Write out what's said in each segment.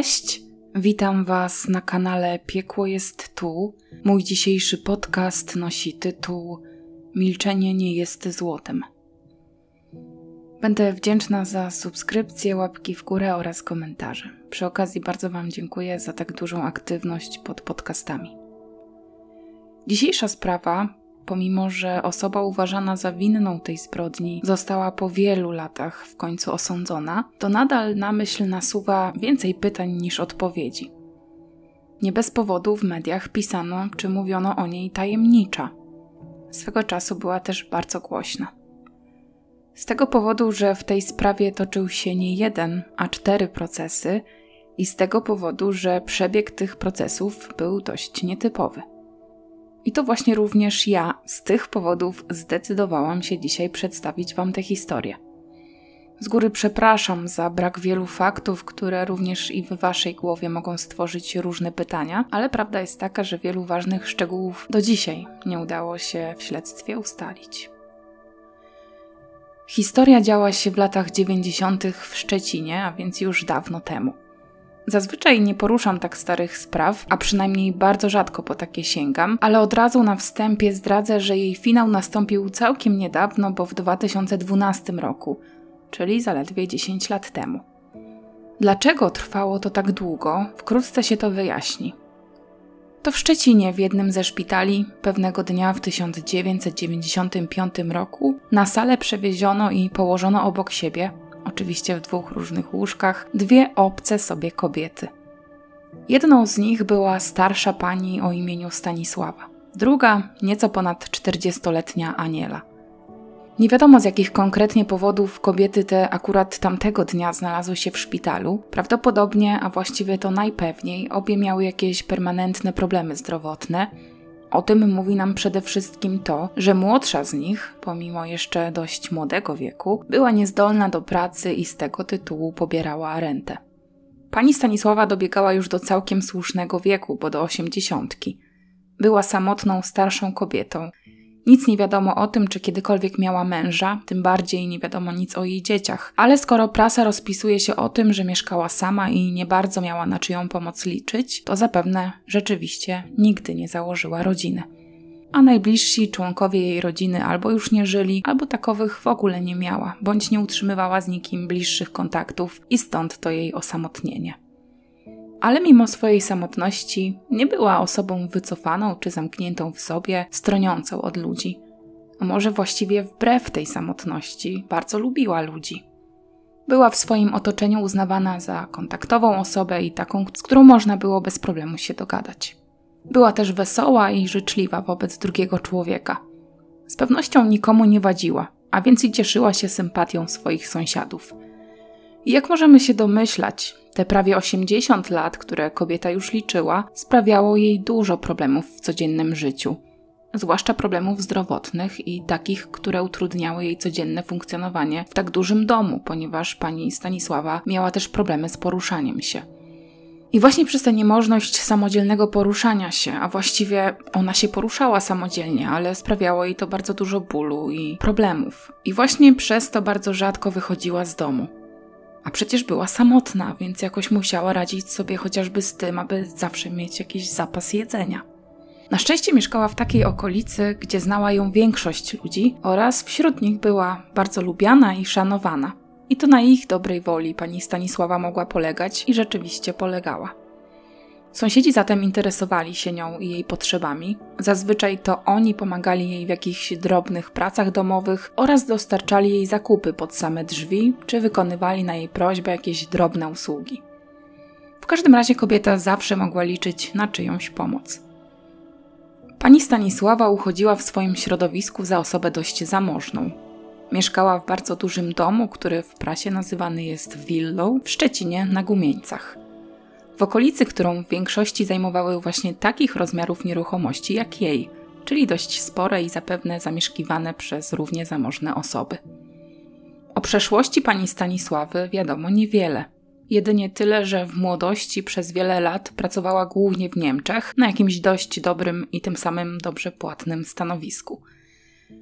Cześć, witam Was na kanale Piekło jest tu. Mój dzisiejszy podcast nosi tytuł Milczenie nie jest złotem. Będę wdzięczna za subskrypcję, łapki w górę oraz komentarze. Przy okazji bardzo Wam dziękuję za tak dużą aktywność pod podcastami. Dzisiejsza sprawa pomimo że osoba uważana za winną tej zbrodni została po wielu latach w końcu osądzona, to nadal na myśl nasuwa więcej pytań niż odpowiedzi. Nie bez powodu w mediach pisano czy mówiono o niej tajemnicza. Swego czasu była też bardzo głośna. Z tego powodu, że w tej sprawie toczył się nie jeden, a cztery procesy, i z tego powodu, że przebieg tych procesów był dość nietypowy. I to właśnie również ja z tych powodów zdecydowałam się dzisiaj przedstawić Wam tę historię. Z góry przepraszam za brak wielu faktów, które również i w Waszej głowie mogą stworzyć różne pytania, ale prawda jest taka, że wielu ważnych szczegółów do dzisiaj nie udało się w śledztwie ustalić. Historia działa się w latach 90. w Szczecinie, a więc już dawno temu. Zazwyczaj nie poruszam tak starych spraw, a przynajmniej bardzo rzadko po takie sięgam, ale od razu na wstępie zdradzę, że jej finał nastąpił całkiem niedawno, bo w 2012 roku, czyli zaledwie 10 lat temu. Dlaczego trwało to tak długo, wkrótce się to wyjaśni. To w Szczecinie, w jednym ze szpitali, pewnego dnia w 1995 roku na salę przewieziono i położono obok siebie oczywiście w dwóch różnych łóżkach, dwie obce sobie kobiety. Jedną z nich była starsza pani o imieniu Stanisława, druga nieco ponad czterdziestoletnia Aniela. Nie wiadomo z jakich konkretnie powodów kobiety te akurat tamtego dnia znalazły się w szpitalu. Prawdopodobnie, a właściwie to najpewniej, obie miały jakieś permanentne problemy zdrowotne, o tym mówi nam przede wszystkim to, że młodsza z nich, pomimo jeszcze dość młodego wieku, była niezdolna do pracy i z tego tytułu pobierała rentę. Pani Stanisława dobiegała już do całkiem słusznego wieku, bo do osiemdziesiątki. Była samotną starszą kobietą nic nie wiadomo o tym, czy kiedykolwiek miała męża, tym bardziej nie wiadomo nic o jej dzieciach. Ale skoro prasa rozpisuje się o tym, że mieszkała sama i nie bardzo miała na czyją pomoc liczyć, to zapewne rzeczywiście nigdy nie założyła rodziny. A najbliżsi członkowie jej rodziny albo już nie żyli, albo takowych w ogóle nie miała, bądź nie utrzymywała z nikim bliższych kontaktów i stąd to jej osamotnienie ale mimo swojej samotności nie była osobą wycofaną czy zamkniętą w sobie, stroniącą od ludzi. A może właściwie wbrew tej samotności bardzo lubiła ludzi. Była w swoim otoczeniu uznawana za kontaktową osobę i taką, z którą można było bez problemu się dogadać. Była też wesoła i życzliwa wobec drugiego człowieka. Z pewnością nikomu nie wadziła, a więc i cieszyła się sympatią swoich sąsiadów. Jak możemy się domyślać, te prawie 80 lat, które kobieta już liczyła, sprawiało jej dużo problemów w codziennym życiu, zwłaszcza problemów zdrowotnych i takich, które utrudniały jej codzienne funkcjonowanie w tak dużym domu, ponieważ pani Stanisława miała też problemy z poruszaniem się. I właśnie przez tę niemożność samodzielnego poruszania się, a właściwie ona się poruszała samodzielnie, ale sprawiało jej to bardzo dużo bólu i problemów. I właśnie przez to bardzo rzadko wychodziła z domu. A przecież była samotna, więc jakoś musiała radzić sobie chociażby z tym, aby zawsze mieć jakiś zapas jedzenia. Na szczęście mieszkała w takiej okolicy, gdzie znała ją większość ludzi oraz wśród nich była bardzo lubiana i szanowana. I to na ich dobrej woli pani Stanisława mogła polegać i rzeczywiście polegała. Sąsiedzi zatem interesowali się nią i jej potrzebami. Zazwyczaj to oni pomagali jej w jakichś drobnych pracach domowych oraz dostarczali jej zakupy pod same drzwi, czy wykonywali na jej prośbę jakieś drobne usługi. W każdym razie kobieta zawsze mogła liczyć na czyjąś pomoc. Pani Stanisława uchodziła w swoim środowisku za osobę dość zamożną. Mieszkała w bardzo dużym domu, który w prasie nazywany jest willą w Szczecinie na Gumieńcach w okolicy, którą w większości zajmowały właśnie takich rozmiarów nieruchomości jak jej, czyli dość spore i zapewne zamieszkiwane przez równie zamożne osoby. O przeszłości pani Stanisławy wiadomo niewiele. Jedynie tyle, że w młodości przez wiele lat pracowała głównie w Niemczech na jakimś dość dobrym i tym samym dobrze płatnym stanowisku.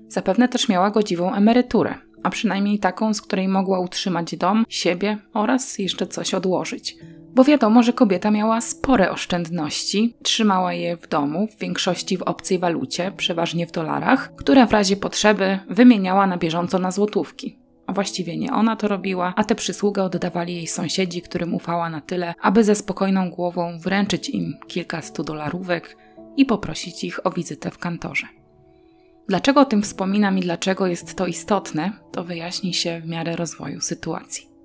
Zapewne też miała godziwą emeryturę, a przynajmniej taką, z której mogła utrzymać dom, siebie oraz jeszcze coś odłożyć – bo wiadomo, że kobieta miała spore oszczędności, trzymała je w domu, w większości w obcej walucie, przeważnie w dolarach, które w razie potrzeby wymieniała na bieżąco na złotówki. A właściwie nie ona to robiła, a tę przysługę oddawali jej sąsiedzi, którym ufała na tyle, aby ze spokojną głową wręczyć im kilka stu dolarówek i poprosić ich o wizytę w kantorze. Dlaczego o tym wspominam i dlaczego jest to istotne, to wyjaśni się w miarę rozwoju sytuacji.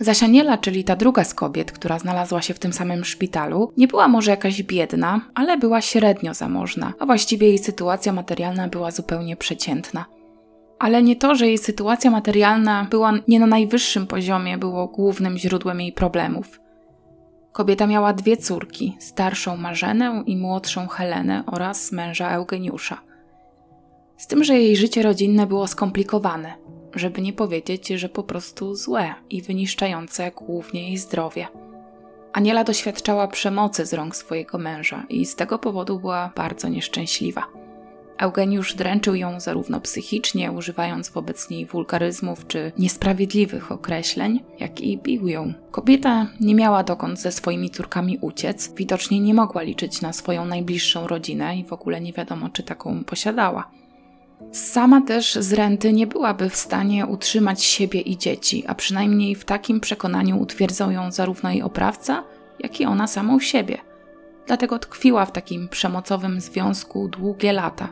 Zasianiela, czyli ta druga z kobiet, która znalazła się w tym samym szpitalu, nie była może jakaś biedna, ale była średnio zamożna, a właściwie jej sytuacja materialna była zupełnie przeciętna. Ale nie to, że jej sytuacja materialna była nie na najwyższym poziomie, było głównym źródłem jej problemów. Kobieta miała dwie córki, starszą Marzenę i młodszą Helenę oraz męża Eugeniusza. Z tym, że jej życie rodzinne było skomplikowane, żeby nie powiedzieć, że po prostu złe i wyniszczające głównie jej zdrowie. Aniela doświadczała przemocy z rąk swojego męża i z tego powodu była bardzo nieszczęśliwa. Eugeniusz dręczył ją zarówno psychicznie, używając wobec niej wulgaryzmów czy niesprawiedliwych określeń, jak i bił ją. Kobieta nie miała dokąd ze swoimi córkami uciec, widocznie nie mogła liczyć na swoją najbliższą rodzinę i w ogóle nie wiadomo, czy taką posiadała. Sama też z renty nie byłaby w stanie utrzymać siebie i dzieci, a przynajmniej w takim przekonaniu utwierdzał ją zarówno jej oprawca, jak i ona samą siebie. Dlatego tkwiła w takim przemocowym związku długie lata,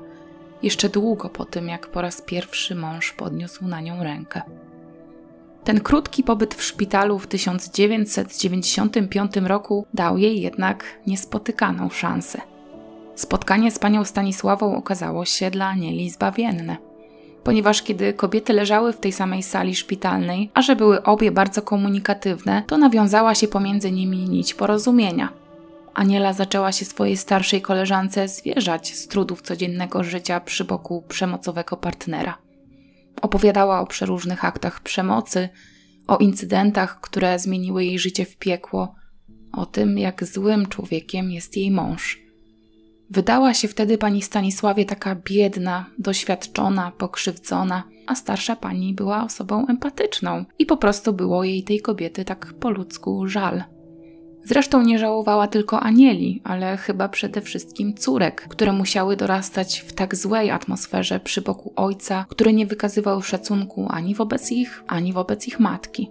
jeszcze długo po tym, jak po raz pierwszy mąż podniósł na nią rękę. Ten krótki pobyt w szpitalu w 1995 roku dał jej jednak niespotykaną szansę. Spotkanie z panią Stanisławą okazało się dla Anieli zbawienne. Ponieważ kiedy kobiety leżały w tej samej sali szpitalnej, a że były obie bardzo komunikatywne, to nawiązała się pomiędzy nimi nić porozumienia. Aniela zaczęła się swojej starszej koleżance zwierzać z trudów codziennego życia przy boku przemocowego partnera. Opowiadała o przeróżnych aktach przemocy, o incydentach, które zmieniły jej życie w piekło, o tym, jak złym człowiekiem jest jej mąż – Wydała się wtedy pani Stanisławie taka biedna, doświadczona, pokrzywdzona, a starsza pani była osobą empatyczną i po prostu było jej tej kobiety tak po ludzku żal. Zresztą nie żałowała tylko anieli, ale chyba przede wszystkim córek, które musiały dorastać w tak złej atmosferze przy boku ojca, który nie wykazywał szacunku ani wobec ich, ani wobec ich matki.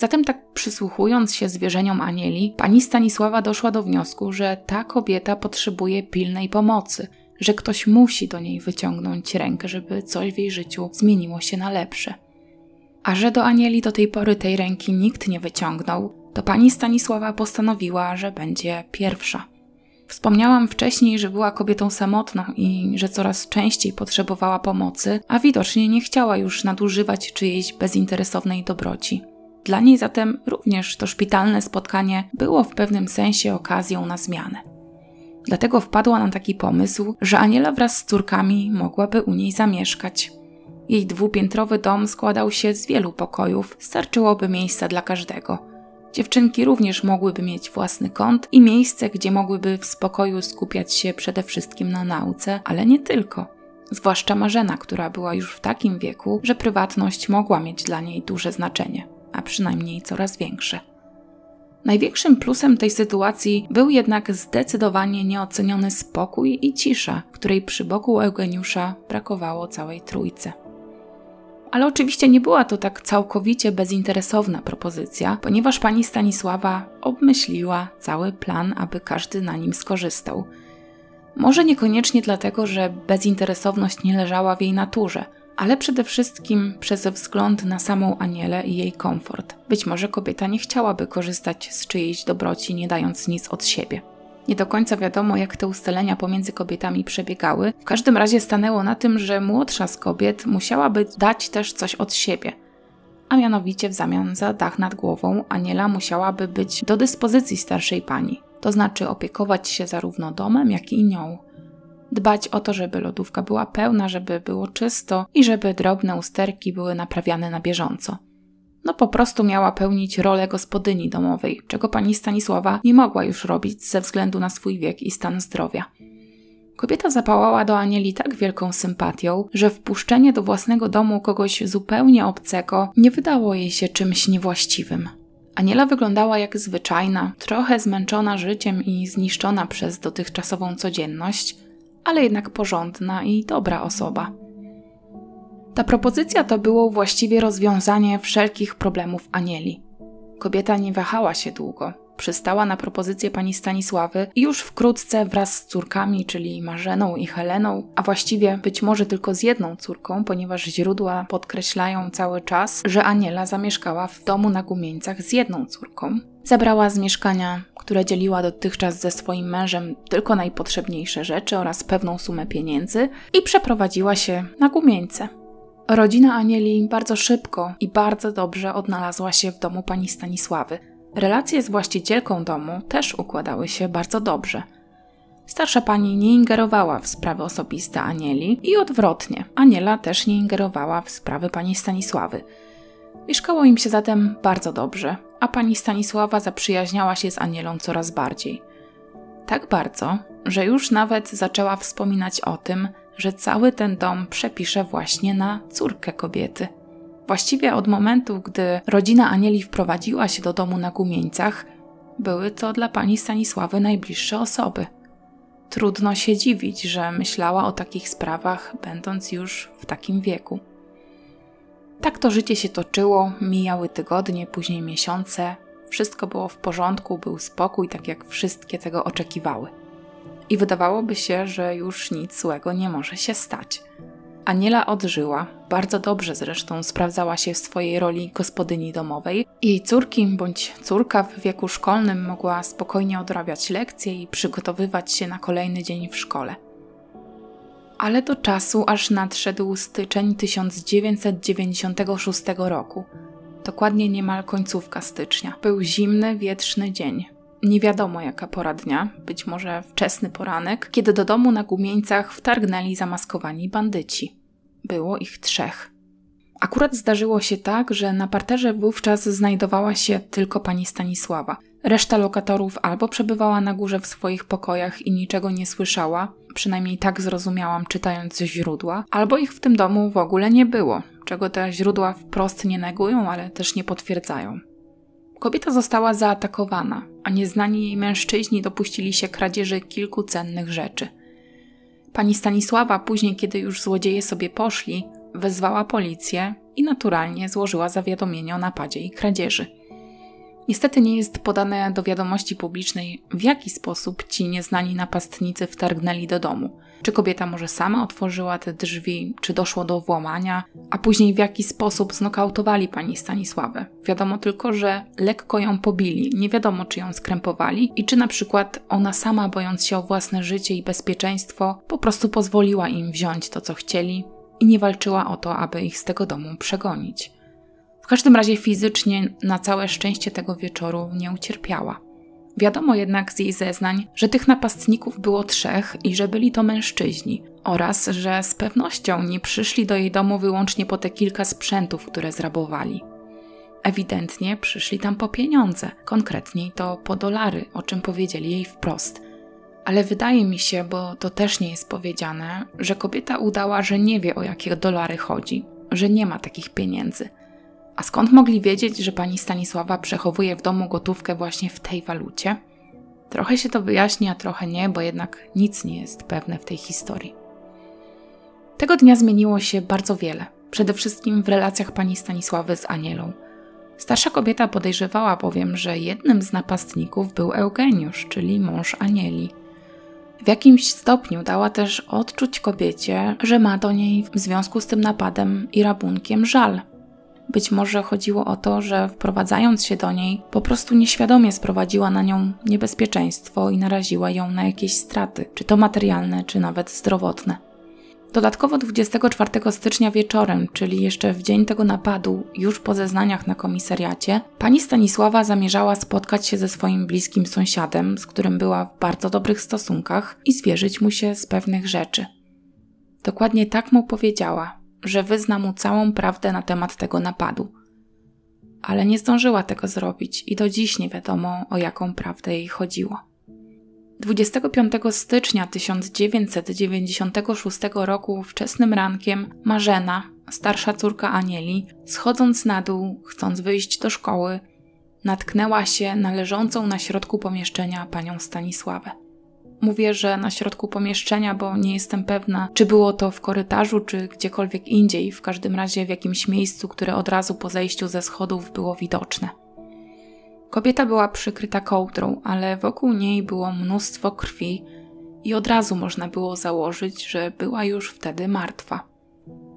Zatem tak przysłuchując się zwierzeniom anieli, pani Stanisława doszła do wniosku, że ta kobieta potrzebuje pilnej pomocy, że ktoś musi do niej wyciągnąć rękę, żeby coś w jej życiu zmieniło się na lepsze. A że do anieli do tej pory tej ręki nikt nie wyciągnął, to pani Stanisława postanowiła, że będzie pierwsza. Wspomniałam wcześniej, że była kobietą samotną i że coraz częściej potrzebowała pomocy, a widocznie nie chciała już nadużywać czyjejś bezinteresownej dobroci. Dla niej zatem również to szpitalne spotkanie było w pewnym sensie okazją na zmianę. Dlatego wpadła na taki pomysł, że Aniela wraz z córkami mogłaby u niej zamieszkać. Jej dwupiętrowy dom składał się z wielu pokojów, starczyłoby miejsca dla każdego. Dziewczynki również mogłyby mieć własny kąt i miejsce, gdzie mogłyby w spokoju skupiać się przede wszystkim na nauce, ale nie tylko. Zwłaszcza Marzena, która była już w takim wieku, że prywatność mogła mieć dla niej duże znaczenie a przynajmniej coraz większe. Największym plusem tej sytuacji był jednak zdecydowanie nieoceniony spokój i cisza, której przy boku Eugeniusza brakowało całej trójce. Ale oczywiście nie była to tak całkowicie bezinteresowna propozycja, ponieważ pani Stanisława obmyśliła cały plan, aby każdy na nim skorzystał. Może niekoniecznie dlatego, że bezinteresowność nie leżała w jej naturze – ale przede wszystkim przez wzgląd na samą Anielę i jej komfort. Być może kobieta nie chciałaby korzystać z czyjejś dobroci, nie dając nic od siebie. Nie do końca wiadomo, jak te ustalenia pomiędzy kobietami przebiegały. W każdym razie stanęło na tym, że młodsza z kobiet musiałaby dać też coś od siebie. A mianowicie w zamian za dach nad głową Aniela musiałaby być do dyspozycji starszej pani, to znaczy opiekować się zarówno domem, jak i nią dbać o to, żeby lodówka była pełna, żeby było czysto i żeby drobne usterki były naprawiane na bieżąco. No po prostu miała pełnić rolę gospodyni domowej, czego pani Stanisława nie mogła już robić ze względu na swój wiek i stan zdrowia. Kobieta zapałała do Anieli tak wielką sympatią, że wpuszczenie do własnego domu kogoś zupełnie obcego nie wydało jej się czymś niewłaściwym. Aniela wyglądała jak zwyczajna, trochę zmęczona życiem i zniszczona przez dotychczasową codzienność, ale jednak porządna i dobra osoba. Ta propozycja to było właściwie rozwiązanie wszelkich problemów Anieli. Kobieta nie wahała się długo. Przystała na propozycję pani Stanisławy i już wkrótce wraz z córkami, czyli Marzeną i Heleną, a właściwie być może tylko z jedną córką, ponieważ źródła podkreślają cały czas, że Aniela zamieszkała w domu na Gumieńcach z jedną córką, zabrała z mieszkania, które dzieliła dotychczas ze swoim mężem tylko najpotrzebniejsze rzeczy oraz pewną sumę pieniędzy i przeprowadziła się na Gumieńce. Rodzina Anieli bardzo szybko i bardzo dobrze odnalazła się w domu pani Stanisławy. Relacje z właścicielką domu też układały się bardzo dobrze. Starsza pani nie ingerowała w sprawy osobiste Anieli i odwrotnie, Aniela też nie ingerowała w sprawy pani Stanisławy. Mieszkało im się zatem bardzo dobrze, a pani Stanisława zaprzyjaźniała się z Anielą coraz bardziej. Tak bardzo, że już nawet zaczęła wspominać o tym, że cały ten dom przepisze właśnie na córkę kobiety. Właściwie od momentu, gdy rodzina Anieli wprowadziła się do domu na Gumieńcach, były to dla pani Stanisławy najbliższe osoby. Trudno się dziwić, że myślała o takich sprawach, będąc już w takim wieku. Tak to życie się toczyło, mijały tygodnie, później miesiące, wszystko było w porządku, był spokój, tak jak wszystkie tego oczekiwały i wydawałoby się, że już nic złego nie może się stać. Aniela odżyła, bardzo dobrze zresztą sprawdzała się w swojej roli gospodyni domowej. Jej córki bądź córka w wieku szkolnym mogła spokojnie odrabiać lekcje i przygotowywać się na kolejny dzień w szkole. Ale do czasu aż nadszedł styczeń 1996 roku. Dokładnie niemal końcówka stycznia. Był zimny, wietrzny dzień. Nie wiadomo jaka pora dnia, być może wczesny poranek, kiedy do domu na gumieńcach wtargnęli zamaskowani bandyci. Było ich trzech. Akurat zdarzyło się tak, że na parterze wówczas znajdowała się tylko pani Stanisława. Reszta lokatorów albo przebywała na górze w swoich pokojach i niczego nie słyszała, przynajmniej tak zrozumiałam czytając źródła, albo ich w tym domu w ogóle nie było, czego te źródła wprost nie negują, ale też nie potwierdzają. Kobieta została zaatakowana, a nieznani jej mężczyźni dopuścili się kradzieży kilku cennych rzeczy. Pani Stanisława, później, kiedy już złodzieje sobie poszli, wezwała policję i naturalnie złożyła zawiadomienie o napadzie i kradzieży. Niestety nie jest podane do wiadomości publicznej, w jaki sposób ci nieznani napastnicy wtargnęli do domu. Czy kobieta może sama otworzyła te drzwi, czy doszło do włamania, a później w jaki sposób znokautowali pani Stanisławę. Wiadomo tylko, że lekko ją pobili, nie wiadomo czy ją skrępowali i czy na przykład ona sama, bojąc się o własne życie i bezpieczeństwo, po prostu pozwoliła im wziąć to, co chcieli i nie walczyła o to, aby ich z tego domu przegonić. Każdym razie fizycznie na całe szczęście tego wieczoru nie ucierpiała. Wiadomo jednak z jej zeznań, że tych napastników było trzech i że byli to mężczyźni, oraz że z pewnością nie przyszli do jej domu wyłącznie po te kilka sprzętów, które zrabowali. Ewidentnie przyszli tam po pieniądze, konkretniej to po dolary, o czym powiedzieli jej wprost. Ale wydaje mi się, bo to też nie jest powiedziane, że kobieta udała, że nie wie o jakie dolary chodzi, że nie ma takich pieniędzy – a skąd mogli wiedzieć, że pani Stanisława przechowuje w domu gotówkę właśnie w tej walucie? Trochę się to wyjaśni, a trochę nie, bo jednak nic nie jest pewne w tej historii. Tego dnia zmieniło się bardzo wiele, przede wszystkim w relacjach pani Stanisławy z Anielą. Starsza kobieta podejrzewała bowiem, że jednym z napastników był Eugeniusz, czyli mąż Anieli. W jakimś stopniu dała też odczuć kobiecie, że ma do niej w związku z tym napadem i rabunkiem żal, być może chodziło o to, że wprowadzając się do niej, po prostu nieświadomie sprowadziła na nią niebezpieczeństwo i naraziła ją na jakieś straty, czy to materialne, czy nawet zdrowotne. Dodatkowo 24 stycznia wieczorem, czyli jeszcze w dzień tego napadu, już po zeznaniach na komisariacie, pani Stanisława zamierzała spotkać się ze swoim bliskim sąsiadem, z którym była w bardzo dobrych stosunkach, i zwierzyć mu się z pewnych rzeczy. Dokładnie tak mu powiedziała, że wyzna mu całą prawdę na temat tego napadu. Ale nie zdążyła tego zrobić i do dziś nie wiadomo, o jaką prawdę jej chodziło. 25 stycznia 1996 roku wczesnym rankiem Marzena, starsza córka Anieli, schodząc na dół, chcąc wyjść do szkoły, natknęła się na leżącą na środku pomieszczenia panią Stanisławę. Mówię, że na środku pomieszczenia, bo nie jestem pewna, czy było to w korytarzu, czy gdziekolwiek indziej, w każdym razie w jakimś miejscu, które od razu po zejściu ze schodów było widoczne. Kobieta była przykryta kołdrą, ale wokół niej było mnóstwo krwi i od razu można było założyć, że była już wtedy martwa.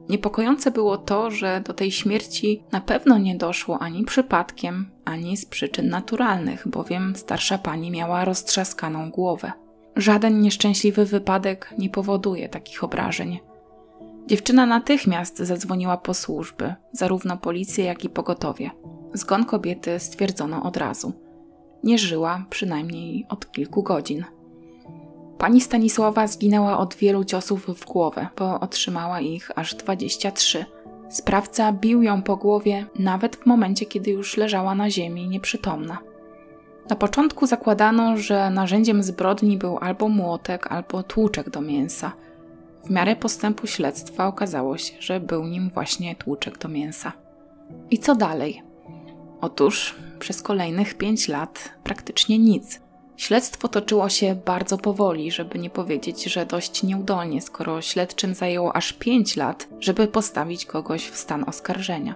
Niepokojące było to, że do tej śmierci na pewno nie doszło ani przypadkiem, ani z przyczyn naturalnych, bowiem starsza pani miała roztrzaskaną głowę. Żaden nieszczęśliwy wypadek nie powoduje takich obrażeń. Dziewczyna natychmiast zadzwoniła po służby, zarówno policję, jak i pogotowie. Zgon kobiety stwierdzono od razu. Nie żyła przynajmniej od kilku godzin. Pani Stanisława zginęła od wielu ciosów w głowę, bo otrzymała ich aż 23. Sprawca bił ją po głowie nawet w momencie, kiedy już leżała na ziemi nieprzytomna. Na początku zakładano, że narzędziem zbrodni był albo młotek, albo tłuczek do mięsa. W miarę postępu śledztwa okazało się, że był nim właśnie tłuczek do mięsa. I co dalej? Otóż przez kolejnych pięć lat praktycznie nic. Śledztwo toczyło się bardzo powoli, żeby nie powiedzieć, że dość nieudolnie, skoro śledczym zajęło aż pięć lat, żeby postawić kogoś w stan oskarżenia.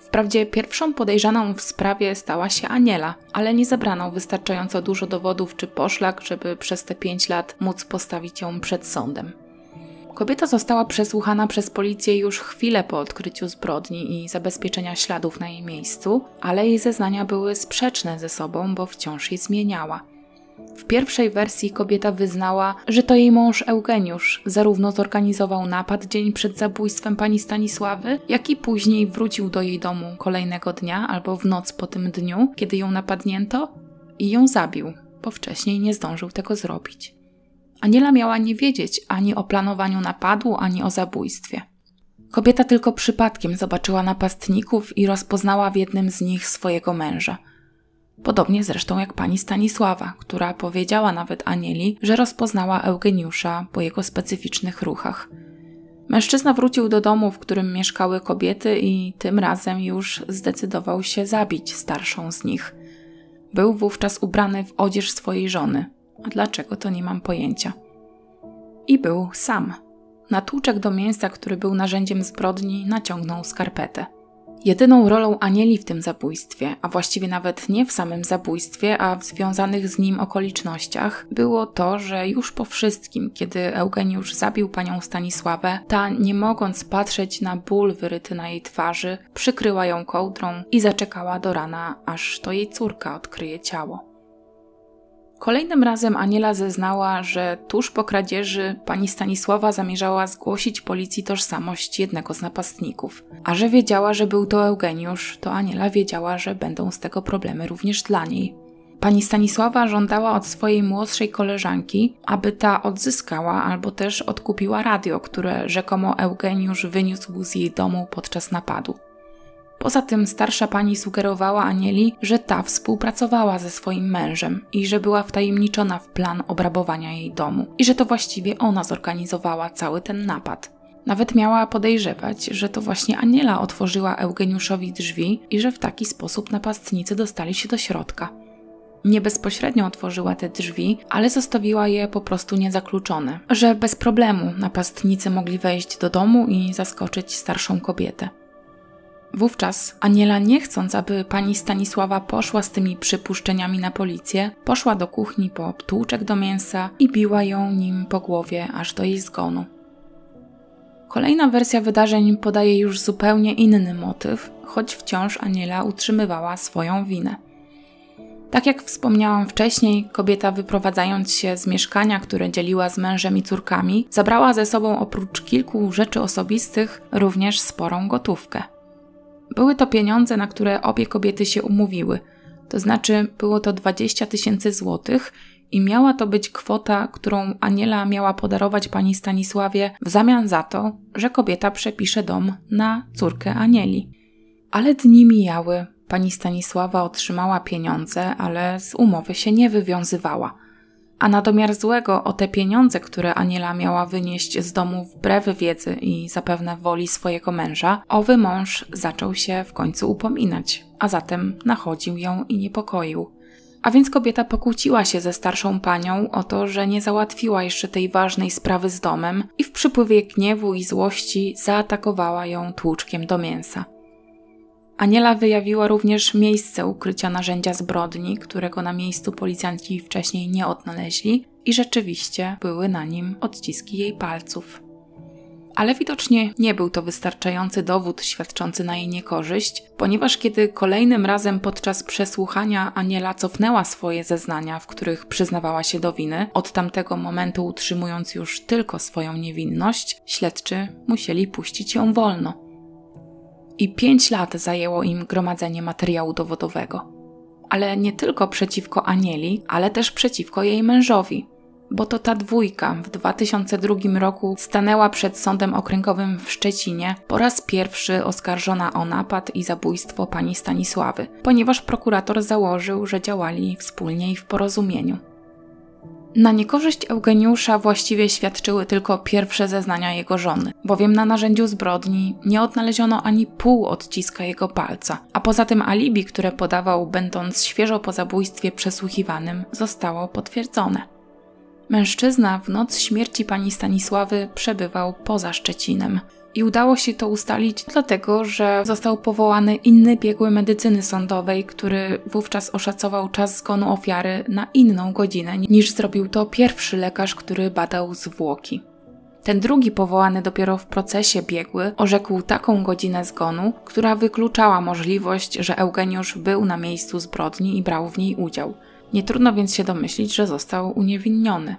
Wprawdzie pierwszą podejrzaną w sprawie stała się Aniela, ale nie zebrano wystarczająco dużo dowodów czy poszlak, żeby przez te pięć lat móc postawić ją przed sądem. Kobieta została przesłuchana przez policję już chwilę po odkryciu zbrodni i zabezpieczenia śladów na jej miejscu, ale jej zeznania były sprzeczne ze sobą, bo wciąż je zmieniała. W pierwszej wersji kobieta wyznała, że to jej mąż Eugeniusz zarówno zorganizował napad dzień przed zabójstwem pani Stanisławy, jak i później wrócił do jej domu kolejnego dnia albo w noc po tym dniu, kiedy ją napadnięto i ją zabił, bo wcześniej nie zdążył tego zrobić. Aniela miała nie wiedzieć ani o planowaniu napadu, ani o zabójstwie. Kobieta tylko przypadkiem zobaczyła napastników i rozpoznała w jednym z nich swojego męża – Podobnie zresztą jak pani Stanisława, która powiedziała nawet Anieli, że rozpoznała Eugeniusza po jego specyficznych ruchach. Mężczyzna wrócił do domu, w którym mieszkały kobiety i tym razem już zdecydował się zabić starszą z nich. Był wówczas ubrany w odzież swojej żony. A dlaczego to nie mam pojęcia. I był sam. Na tłuczek do mięsa, który był narzędziem zbrodni, naciągnął skarpetę. Jedyną rolą Anieli w tym zabójstwie, a właściwie nawet nie w samym zabójstwie, a w związanych z nim okolicznościach, było to, że już po wszystkim, kiedy Eugeniusz zabił panią Stanisławę, ta, nie mogąc patrzeć na ból wyryty na jej twarzy, przykryła ją kołdrą i zaczekała do rana, aż to jej córka odkryje ciało. Kolejnym razem Aniela zeznała, że tuż po kradzieży pani Stanisława zamierzała zgłosić policji tożsamość jednego z napastników. A że wiedziała, że był to Eugeniusz, to Aniela wiedziała, że będą z tego problemy również dla niej. Pani Stanisława żądała od swojej młodszej koleżanki, aby ta odzyskała albo też odkupiła radio, które rzekomo Eugeniusz wyniósł z jej domu podczas napadu. Poza tym starsza pani sugerowała Anieli, że ta współpracowała ze swoim mężem i że była wtajemniczona w plan obrabowania jej domu i że to właściwie ona zorganizowała cały ten napad. Nawet miała podejrzewać, że to właśnie Aniela otworzyła Eugeniuszowi drzwi i że w taki sposób napastnicy dostali się do środka. Nie bezpośrednio otworzyła te drzwi, ale zostawiła je po prostu niezakluczone, że bez problemu napastnicy mogli wejść do domu i zaskoczyć starszą kobietę. Wówczas Aniela, nie chcąc, aby pani Stanisława poszła z tymi przypuszczeniami na policję, poszła do kuchni po tłuczek do mięsa i biła ją nim po głowie aż do jej zgonu. Kolejna wersja wydarzeń podaje już zupełnie inny motyw, choć wciąż Aniela utrzymywała swoją winę. Tak jak wspomniałam wcześniej, kobieta wyprowadzając się z mieszkania, które dzieliła z mężem i córkami, zabrała ze sobą oprócz kilku rzeczy osobistych również sporą gotówkę. Były to pieniądze, na które obie kobiety się umówiły, to znaczy było to 20 tysięcy złotych i miała to być kwota, którą Aniela miała podarować pani Stanisławie w zamian za to, że kobieta przepisze dom na córkę Anieli. Ale dni mijały, pani Stanisława otrzymała pieniądze, ale z umowy się nie wywiązywała. A na domiar złego o te pieniądze, które Aniela miała wynieść z domu wbrew wiedzy i zapewne woli swojego męża, owy mąż zaczął się w końcu upominać, a zatem nachodził ją i niepokoił. A więc kobieta pokłóciła się ze starszą panią o to, że nie załatwiła jeszcze tej ważnej sprawy z domem i w przypływie gniewu i złości zaatakowała ją tłuczkiem do mięsa. Aniela wyjawiła również miejsce ukrycia narzędzia zbrodni, którego na miejscu policjanci wcześniej nie odnaleźli, i rzeczywiście były na nim odciski jej palców. Ale widocznie nie był to wystarczający dowód świadczący na jej niekorzyść, ponieważ kiedy kolejnym razem podczas przesłuchania Aniela cofnęła swoje zeznania, w których przyznawała się do winy, od tamtego momentu utrzymując już tylko swoją niewinność, śledczy musieli puścić ją wolno i pięć lat zajęło im gromadzenie materiału dowodowego. Ale nie tylko przeciwko Anieli, ale też przeciwko jej mężowi, bo to ta dwójka w 2002 roku stanęła przed sądem okręgowym w Szczecinie po raz pierwszy oskarżona o napad i zabójstwo pani Stanisławy, ponieważ prokurator założył, że działali wspólnie i w porozumieniu. Na niekorzyść Eugeniusza właściwie świadczyły tylko pierwsze zeznania jego żony, bowiem na narzędziu zbrodni nie odnaleziono ani pół odciska jego palca, a poza tym alibi, które podawał, będąc świeżo po zabójstwie przesłuchiwanym, zostało potwierdzone. Mężczyzna w noc śmierci pani Stanisławy przebywał poza Szczecinem. I udało się to ustalić dlatego, że został powołany inny biegły medycyny sądowej, który wówczas oszacował czas zgonu ofiary na inną godzinę niż zrobił to pierwszy lekarz, który badał zwłoki. Ten drugi powołany dopiero w procesie biegły orzekł taką godzinę zgonu, która wykluczała możliwość, że Eugeniusz był na miejscu zbrodni i brał w niej udział. Nie trudno więc się domyślić, że został uniewinniony.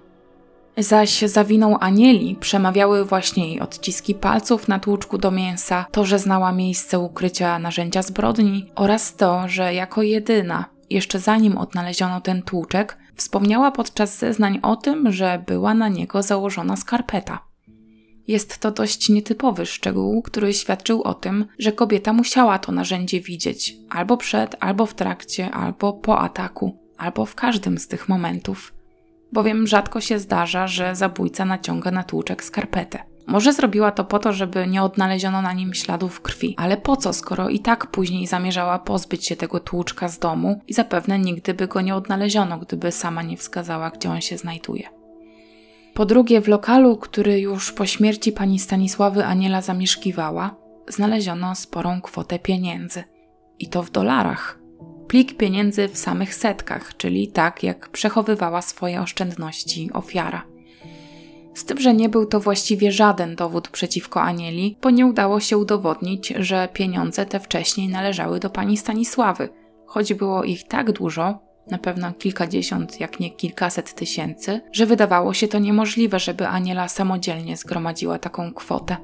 Zaś za winą Anieli przemawiały właśnie jej odciski palców na tłuczku do mięsa, to, że znała miejsce ukrycia narzędzia zbrodni oraz to, że jako jedyna, jeszcze zanim odnaleziono ten tłuczek, wspomniała podczas zeznań o tym, że była na niego założona skarpeta. Jest to dość nietypowy szczegół, który świadczył o tym, że kobieta musiała to narzędzie widzieć albo przed, albo w trakcie, albo po ataku, albo w każdym z tych momentów bowiem rzadko się zdarza, że zabójca naciąga na tłuczek skarpetę. Może zrobiła to po to, żeby nie odnaleziono na nim śladów krwi, ale po co, skoro i tak później zamierzała pozbyć się tego tłuczka z domu i zapewne nigdy by go nie odnaleziono, gdyby sama nie wskazała, gdzie on się znajduje. Po drugie, w lokalu, który już po śmierci pani Stanisławy Aniela zamieszkiwała, znaleziono sporą kwotę pieniędzy. I to w dolarach plik pieniędzy w samych setkach, czyli tak jak przechowywała swoje oszczędności ofiara. Z tym, że nie był to właściwie żaden dowód przeciwko Anieli, bo nie udało się udowodnić, że pieniądze te wcześniej należały do pani Stanisławy, choć było ich tak dużo, na pewno kilkadziesiąt, jak nie kilkaset tysięcy, że wydawało się to niemożliwe, żeby Aniela samodzielnie zgromadziła taką kwotę.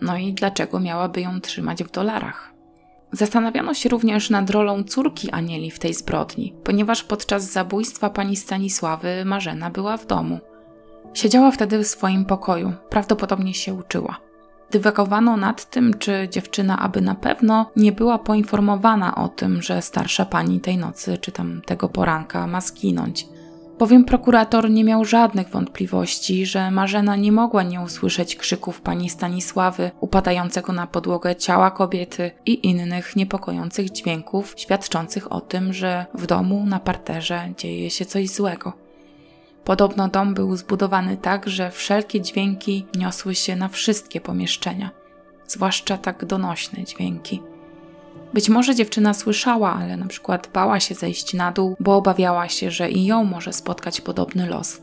No i dlaczego miałaby ją trzymać w dolarach? Zastanawiano się również nad rolą córki Anieli w tej zbrodni, ponieważ podczas zabójstwa pani Stanisławy Marzena była w domu. Siedziała wtedy w swoim pokoju, prawdopodobnie się uczyła. Dywagowano nad tym, czy dziewczyna aby na pewno nie była poinformowana o tym, że starsza pani tej nocy czy tam tego poranka ma zginąć bowiem prokurator nie miał żadnych wątpliwości, że Marzena nie mogła nie usłyszeć krzyków pani Stanisławy, upadającego na podłogę ciała kobiety i innych niepokojących dźwięków świadczących o tym, że w domu na parterze dzieje się coś złego. Podobno dom był zbudowany tak, że wszelkie dźwięki niosły się na wszystkie pomieszczenia, zwłaszcza tak donośne dźwięki. Być może dziewczyna słyszała, ale na przykład bała się zejść na dół, bo obawiała się, że i ją może spotkać podobny los.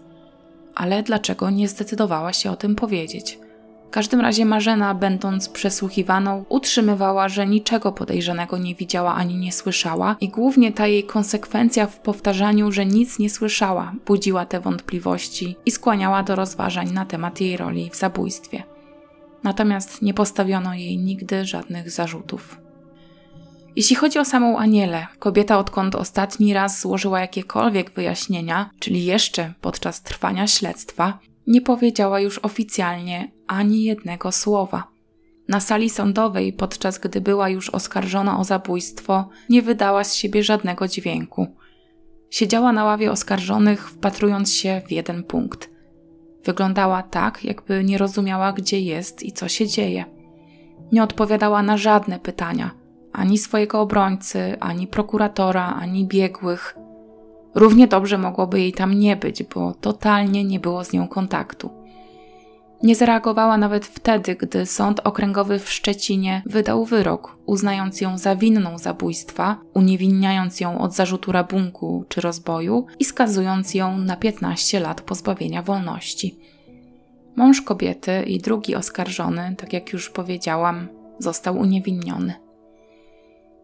Ale dlaczego nie zdecydowała się o tym powiedzieć? W każdym razie Marzena, będąc przesłuchiwaną, utrzymywała, że niczego podejrzanego nie widziała ani nie słyszała, i głównie ta jej konsekwencja w powtarzaniu, że nic nie słyszała, budziła te wątpliwości i skłaniała do rozważań na temat jej roli w zabójstwie. Natomiast nie postawiono jej nigdy żadnych zarzutów. Jeśli chodzi o samą Anielę, kobieta odkąd ostatni raz złożyła jakiekolwiek wyjaśnienia, czyli jeszcze podczas trwania śledztwa, nie powiedziała już oficjalnie ani jednego słowa. Na sali sądowej, podczas gdy była już oskarżona o zabójstwo, nie wydała z siebie żadnego dźwięku. siedziała na ławie oskarżonych, wpatrując się w jeden punkt. Wyglądała tak, jakby nie rozumiała, gdzie jest i co się dzieje. Nie odpowiadała na żadne pytania ani swojego obrońcy, ani prokuratora, ani biegłych. Równie dobrze mogłoby jej tam nie być, bo totalnie nie było z nią kontaktu. Nie zareagowała nawet wtedy, gdy Sąd Okręgowy w Szczecinie wydał wyrok, uznając ją za winną zabójstwa, uniewinniając ją od zarzutu rabunku czy rozboju i skazując ją na 15 lat pozbawienia wolności. Mąż kobiety i drugi oskarżony, tak jak już powiedziałam, został uniewinniony.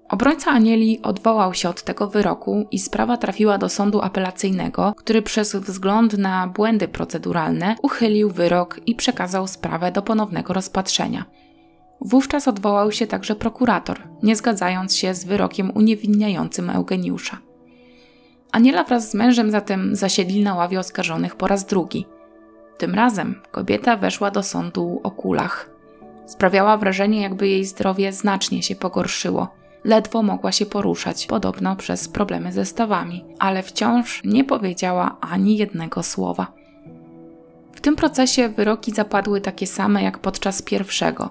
Obrońca Anieli odwołał się od tego wyroku i sprawa trafiła do sądu apelacyjnego, który przez wzgląd na błędy proceduralne uchylił wyrok i przekazał sprawę do ponownego rozpatrzenia. Wówczas odwołał się także prokurator, nie zgadzając się z wyrokiem uniewinniającym Eugeniusza. Aniela wraz z mężem zatem zasiedli na ławie oskarżonych po raz drugi. Tym razem kobieta weszła do sądu o kulach. Sprawiała wrażenie, jakby jej zdrowie znacznie się pogorszyło – ledwo mogła się poruszać, podobno przez problemy ze stawami, ale wciąż nie powiedziała ani jednego słowa. W tym procesie wyroki zapadły takie same jak podczas pierwszego.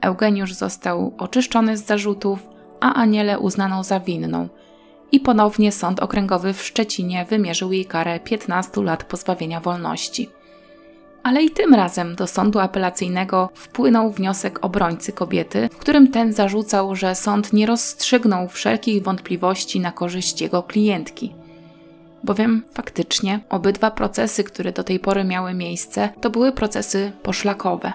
Eugeniusz został oczyszczony z zarzutów, a Anielę uznano za winną. I ponownie Sąd Okręgowy w Szczecinie wymierzył jej karę 15 lat pozbawienia wolności ale i tym razem do sądu apelacyjnego wpłynął wniosek obrońcy kobiety, w którym ten zarzucał, że sąd nie rozstrzygnął wszelkich wątpliwości na korzyść jego klientki. Bowiem faktycznie obydwa procesy, które do tej pory miały miejsce, to były procesy poszlakowe.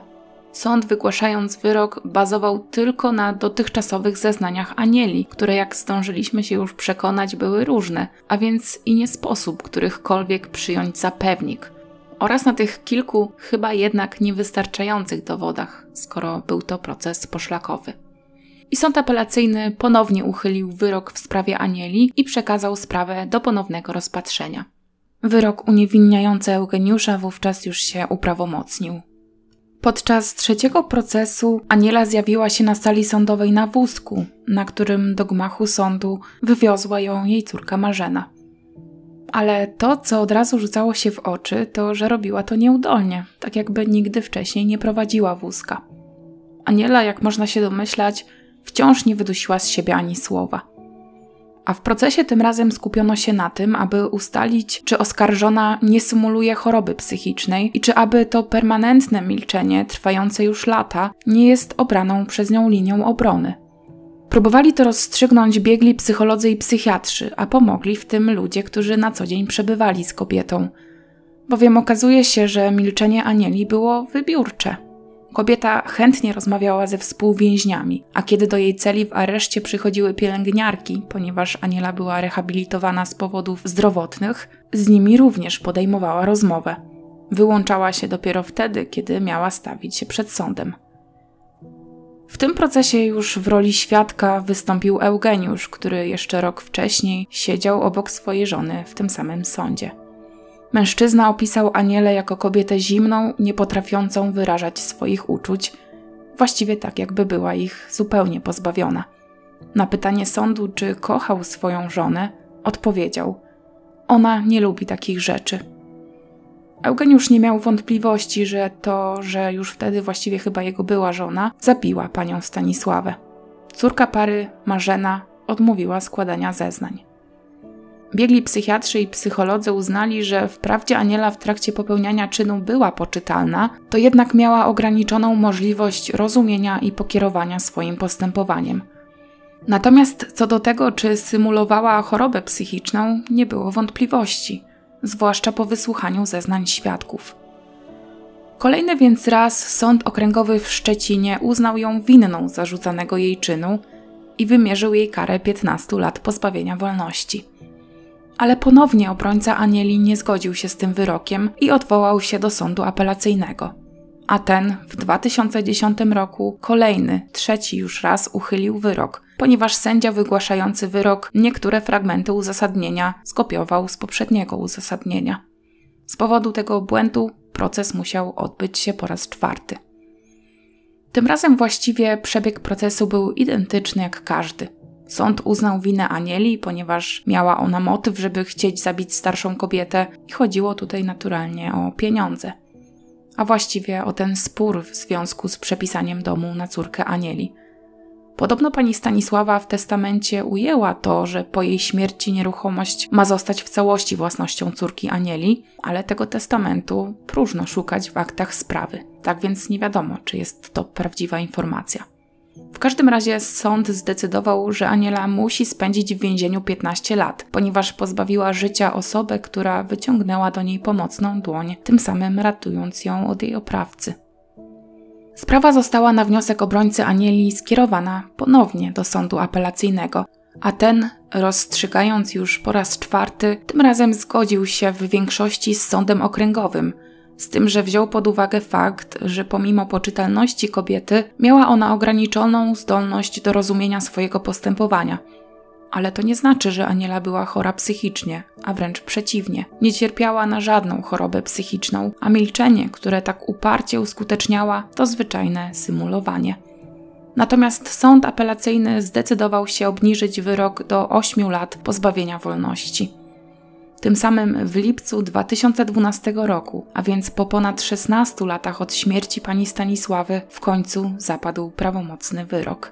Sąd, wygłaszając wyrok, bazował tylko na dotychczasowych zeznaniach Anieli, które, jak zdążyliśmy się już przekonać, były różne, a więc i nie sposób którychkolwiek przyjąć za pewnik – oraz na tych kilku chyba jednak niewystarczających dowodach, skoro był to proces poszlakowy. I sąd apelacyjny ponownie uchylił wyrok w sprawie Anieli i przekazał sprawę do ponownego rozpatrzenia. Wyrok uniewinniający Eugeniusza wówczas już się uprawomocnił. Podczas trzeciego procesu Aniela zjawiła się na sali sądowej na wózku, na którym do gmachu sądu wywiozła ją jej córka Marzena ale to, co od razu rzucało się w oczy, to że robiła to nieudolnie, tak jakby nigdy wcześniej nie prowadziła wózka. Aniela, jak można się domyślać, wciąż nie wydusiła z siebie ani słowa. A w procesie tym razem skupiono się na tym, aby ustalić, czy oskarżona nie symuluje choroby psychicznej i czy aby to permanentne milczenie, trwające już lata, nie jest obraną przez nią linią obrony. Próbowali to rozstrzygnąć biegli psycholodzy i psychiatrzy, a pomogli w tym ludzie, którzy na co dzień przebywali z kobietą. Bowiem okazuje się, że milczenie Anieli było wybiórcze. Kobieta chętnie rozmawiała ze współwięźniami, a kiedy do jej celi w areszcie przychodziły pielęgniarki, ponieważ Aniela była rehabilitowana z powodów zdrowotnych, z nimi również podejmowała rozmowę. Wyłączała się dopiero wtedy, kiedy miała stawić się przed sądem. W tym procesie już w roli świadka wystąpił Eugeniusz, który jeszcze rok wcześniej siedział obok swojej żony w tym samym sądzie. Mężczyzna opisał Anielę jako kobietę zimną, niepotrafiącą wyrażać swoich uczuć, właściwie tak, jakby była ich zupełnie pozbawiona. Na pytanie sądu, czy kochał swoją żonę, odpowiedział: Ona nie lubi takich rzeczy. Eugeniusz nie miał wątpliwości, że to, że już wtedy właściwie chyba jego była żona, zabiła panią Stanisławę. Córka pary, Marzena, odmówiła składania zeznań. Biegli psychiatrzy i psycholodzy uznali, że wprawdzie Aniela w trakcie popełniania czynu była poczytalna, to jednak miała ograniczoną możliwość rozumienia i pokierowania swoim postępowaniem. Natomiast co do tego, czy symulowała chorobę psychiczną, nie było wątpliwości zwłaszcza po wysłuchaniu zeznań świadków. Kolejny więc raz Sąd Okręgowy w Szczecinie uznał ją winną zarzucanego jej czynu i wymierzył jej karę 15 lat pozbawienia wolności. Ale ponownie obrońca Anieli nie zgodził się z tym wyrokiem i odwołał się do sądu apelacyjnego. A ten w 2010 roku kolejny, trzeci już raz uchylił wyrok, ponieważ sędzia wygłaszający wyrok niektóre fragmenty uzasadnienia skopiował z poprzedniego uzasadnienia. Z powodu tego błędu proces musiał odbyć się po raz czwarty. Tym razem właściwie przebieg procesu był identyczny jak każdy. Sąd uznał winę Anieli, ponieważ miała ona motyw, żeby chcieć zabić starszą kobietę i chodziło tutaj naturalnie o pieniądze. A właściwie o ten spór w związku z przepisaniem domu na córkę Anieli. Podobno pani Stanisława w testamencie ujęła to, że po jej śmierci nieruchomość ma zostać w całości własnością córki Anieli, ale tego testamentu próżno szukać w aktach sprawy. Tak więc nie wiadomo, czy jest to prawdziwa informacja. W każdym razie sąd zdecydował, że Aniela musi spędzić w więzieniu 15 lat, ponieważ pozbawiła życia osobę, która wyciągnęła do niej pomocną dłoń, tym samym ratując ją od jej oprawcy. Sprawa została na wniosek obrońcy Anieli skierowana ponownie do sądu apelacyjnego, a ten, rozstrzygając już po raz czwarty, tym razem zgodził się w większości z sądem okręgowym, z tym, że wziął pod uwagę fakt, że pomimo poczytalności kobiety miała ona ograniczoną zdolność do rozumienia swojego postępowania – ale to nie znaczy, że Aniela była chora psychicznie, a wręcz przeciwnie. Nie cierpiała na żadną chorobę psychiczną, a milczenie, które tak uparcie uskuteczniała, to zwyczajne symulowanie. Natomiast sąd apelacyjny zdecydował się obniżyć wyrok do 8 lat pozbawienia wolności. Tym samym w lipcu 2012 roku, a więc po ponad 16 latach od śmierci pani Stanisławy, w końcu zapadł prawomocny wyrok.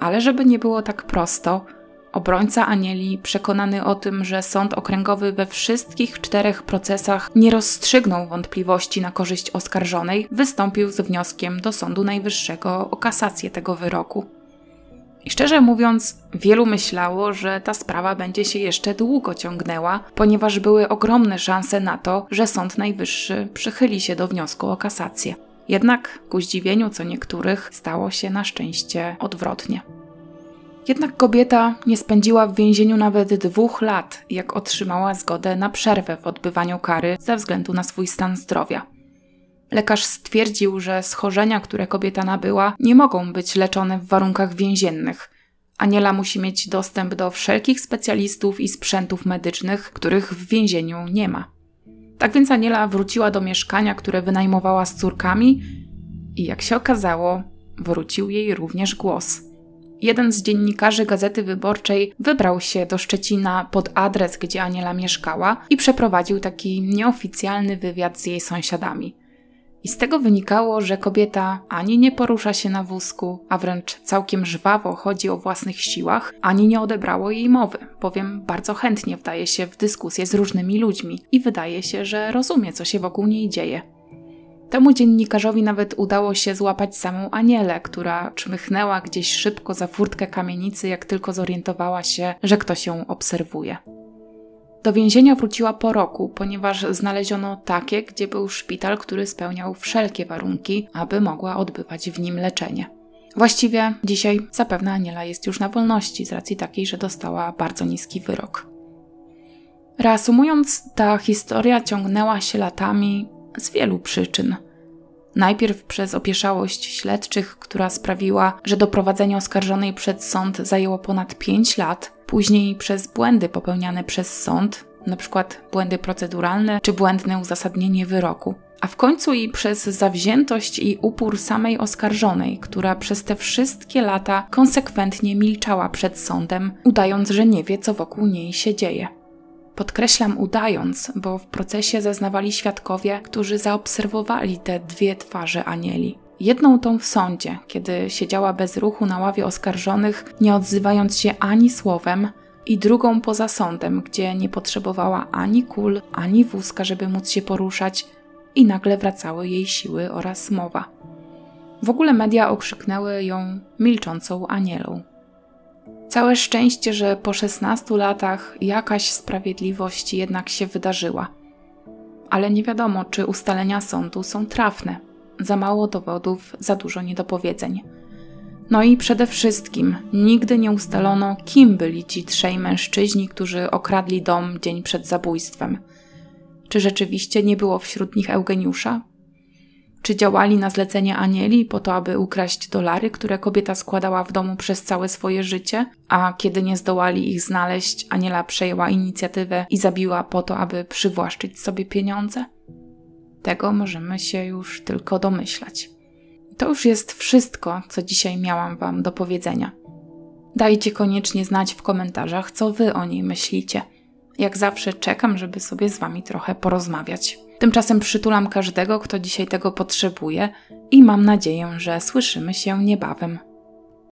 Ale żeby nie było tak prosto, Obrońca Anieli, przekonany o tym, że sąd okręgowy we wszystkich czterech procesach nie rozstrzygnął wątpliwości na korzyść oskarżonej, wystąpił z wnioskiem do Sądu Najwyższego o kasację tego wyroku. I szczerze mówiąc, wielu myślało, że ta sprawa będzie się jeszcze długo ciągnęła, ponieważ były ogromne szanse na to, że Sąd Najwyższy przychyli się do wniosku o kasację. Jednak ku zdziwieniu co niektórych stało się na szczęście odwrotnie. Jednak kobieta nie spędziła w więzieniu nawet dwóch lat, jak otrzymała zgodę na przerwę w odbywaniu kary ze względu na swój stan zdrowia. Lekarz stwierdził, że schorzenia, które kobieta nabyła, nie mogą być leczone w warunkach więziennych. Aniela musi mieć dostęp do wszelkich specjalistów i sprzętów medycznych, których w więzieniu nie ma. Tak więc Aniela wróciła do mieszkania, które wynajmowała z córkami, i jak się okazało, wrócił jej również głos. Jeden z dziennikarzy Gazety Wyborczej wybrał się do Szczecina pod adres, gdzie Aniela mieszkała i przeprowadził taki nieoficjalny wywiad z jej sąsiadami. I z tego wynikało, że kobieta ani nie porusza się na wózku, a wręcz całkiem żwawo chodzi o własnych siłach, ani nie odebrało jej mowy, bowiem bardzo chętnie wdaje się w dyskusję z różnymi ludźmi i wydaje się, że rozumie, co się wokół niej dzieje. Temu dziennikarzowi nawet udało się złapać samą Anielę, która czmychnęła gdzieś szybko za furtkę kamienicy, jak tylko zorientowała się, że ktoś ją obserwuje. Do więzienia wróciła po roku, ponieważ znaleziono takie, gdzie był szpital, który spełniał wszelkie warunki, aby mogła odbywać w nim leczenie. Właściwie dzisiaj zapewne Aniela jest już na wolności z racji takiej, że dostała bardzo niski wyrok. Reasumując, ta historia ciągnęła się latami z wielu przyczyn. Najpierw przez opieszałość śledczych, która sprawiła, że doprowadzenie oskarżonej przed sąd zajęło ponad 5 lat, później przez błędy popełniane przez sąd, np. błędy proceduralne czy błędne uzasadnienie wyroku, a w końcu i przez zawziętość i upór samej oskarżonej, która przez te wszystkie lata konsekwentnie milczała przed sądem, udając, że nie wie, co wokół niej się dzieje. Podkreślam udając, bo w procesie zeznawali świadkowie, którzy zaobserwowali te dwie twarze anieli. Jedną tą w sądzie, kiedy siedziała bez ruchu na ławie oskarżonych, nie odzywając się ani słowem, i drugą poza sądem, gdzie nie potrzebowała ani kul, ani wózka, żeby móc się poruszać, i nagle wracały jej siły oraz mowa. W ogóle media okrzyknęły ją milczącą anielą. Całe szczęście, że po 16 latach jakaś sprawiedliwość jednak się wydarzyła. Ale nie wiadomo, czy ustalenia sądu są trafne. Za mało dowodów, za dużo niedopowiedzeń. No i przede wszystkim nigdy nie ustalono, kim byli ci trzej mężczyźni, którzy okradli dom dzień przed zabójstwem. Czy rzeczywiście nie było wśród nich Eugeniusza? Czy działali na zlecenie Anieli po to, aby ukraść dolary, które kobieta składała w domu przez całe swoje życie, a kiedy nie zdołali ich znaleźć, Aniela przejęła inicjatywę i zabiła po to, aby przywłaszczyć sobie pieniądze? Tego możemy się już tylko domyślać. To już jest wszystko, co dzisiaj miałam Wam do powiedzenia. Dajcie koniecznie znać w komentarzach, co wy o niej myślicie. Jak zawsze czekam, żeby sobie z wami trochę porozmawiać. Tymczasem przytulam każdego, kto dzisiaj tego potrzebuje i mam nadzieję, że słyszymy się niebawem.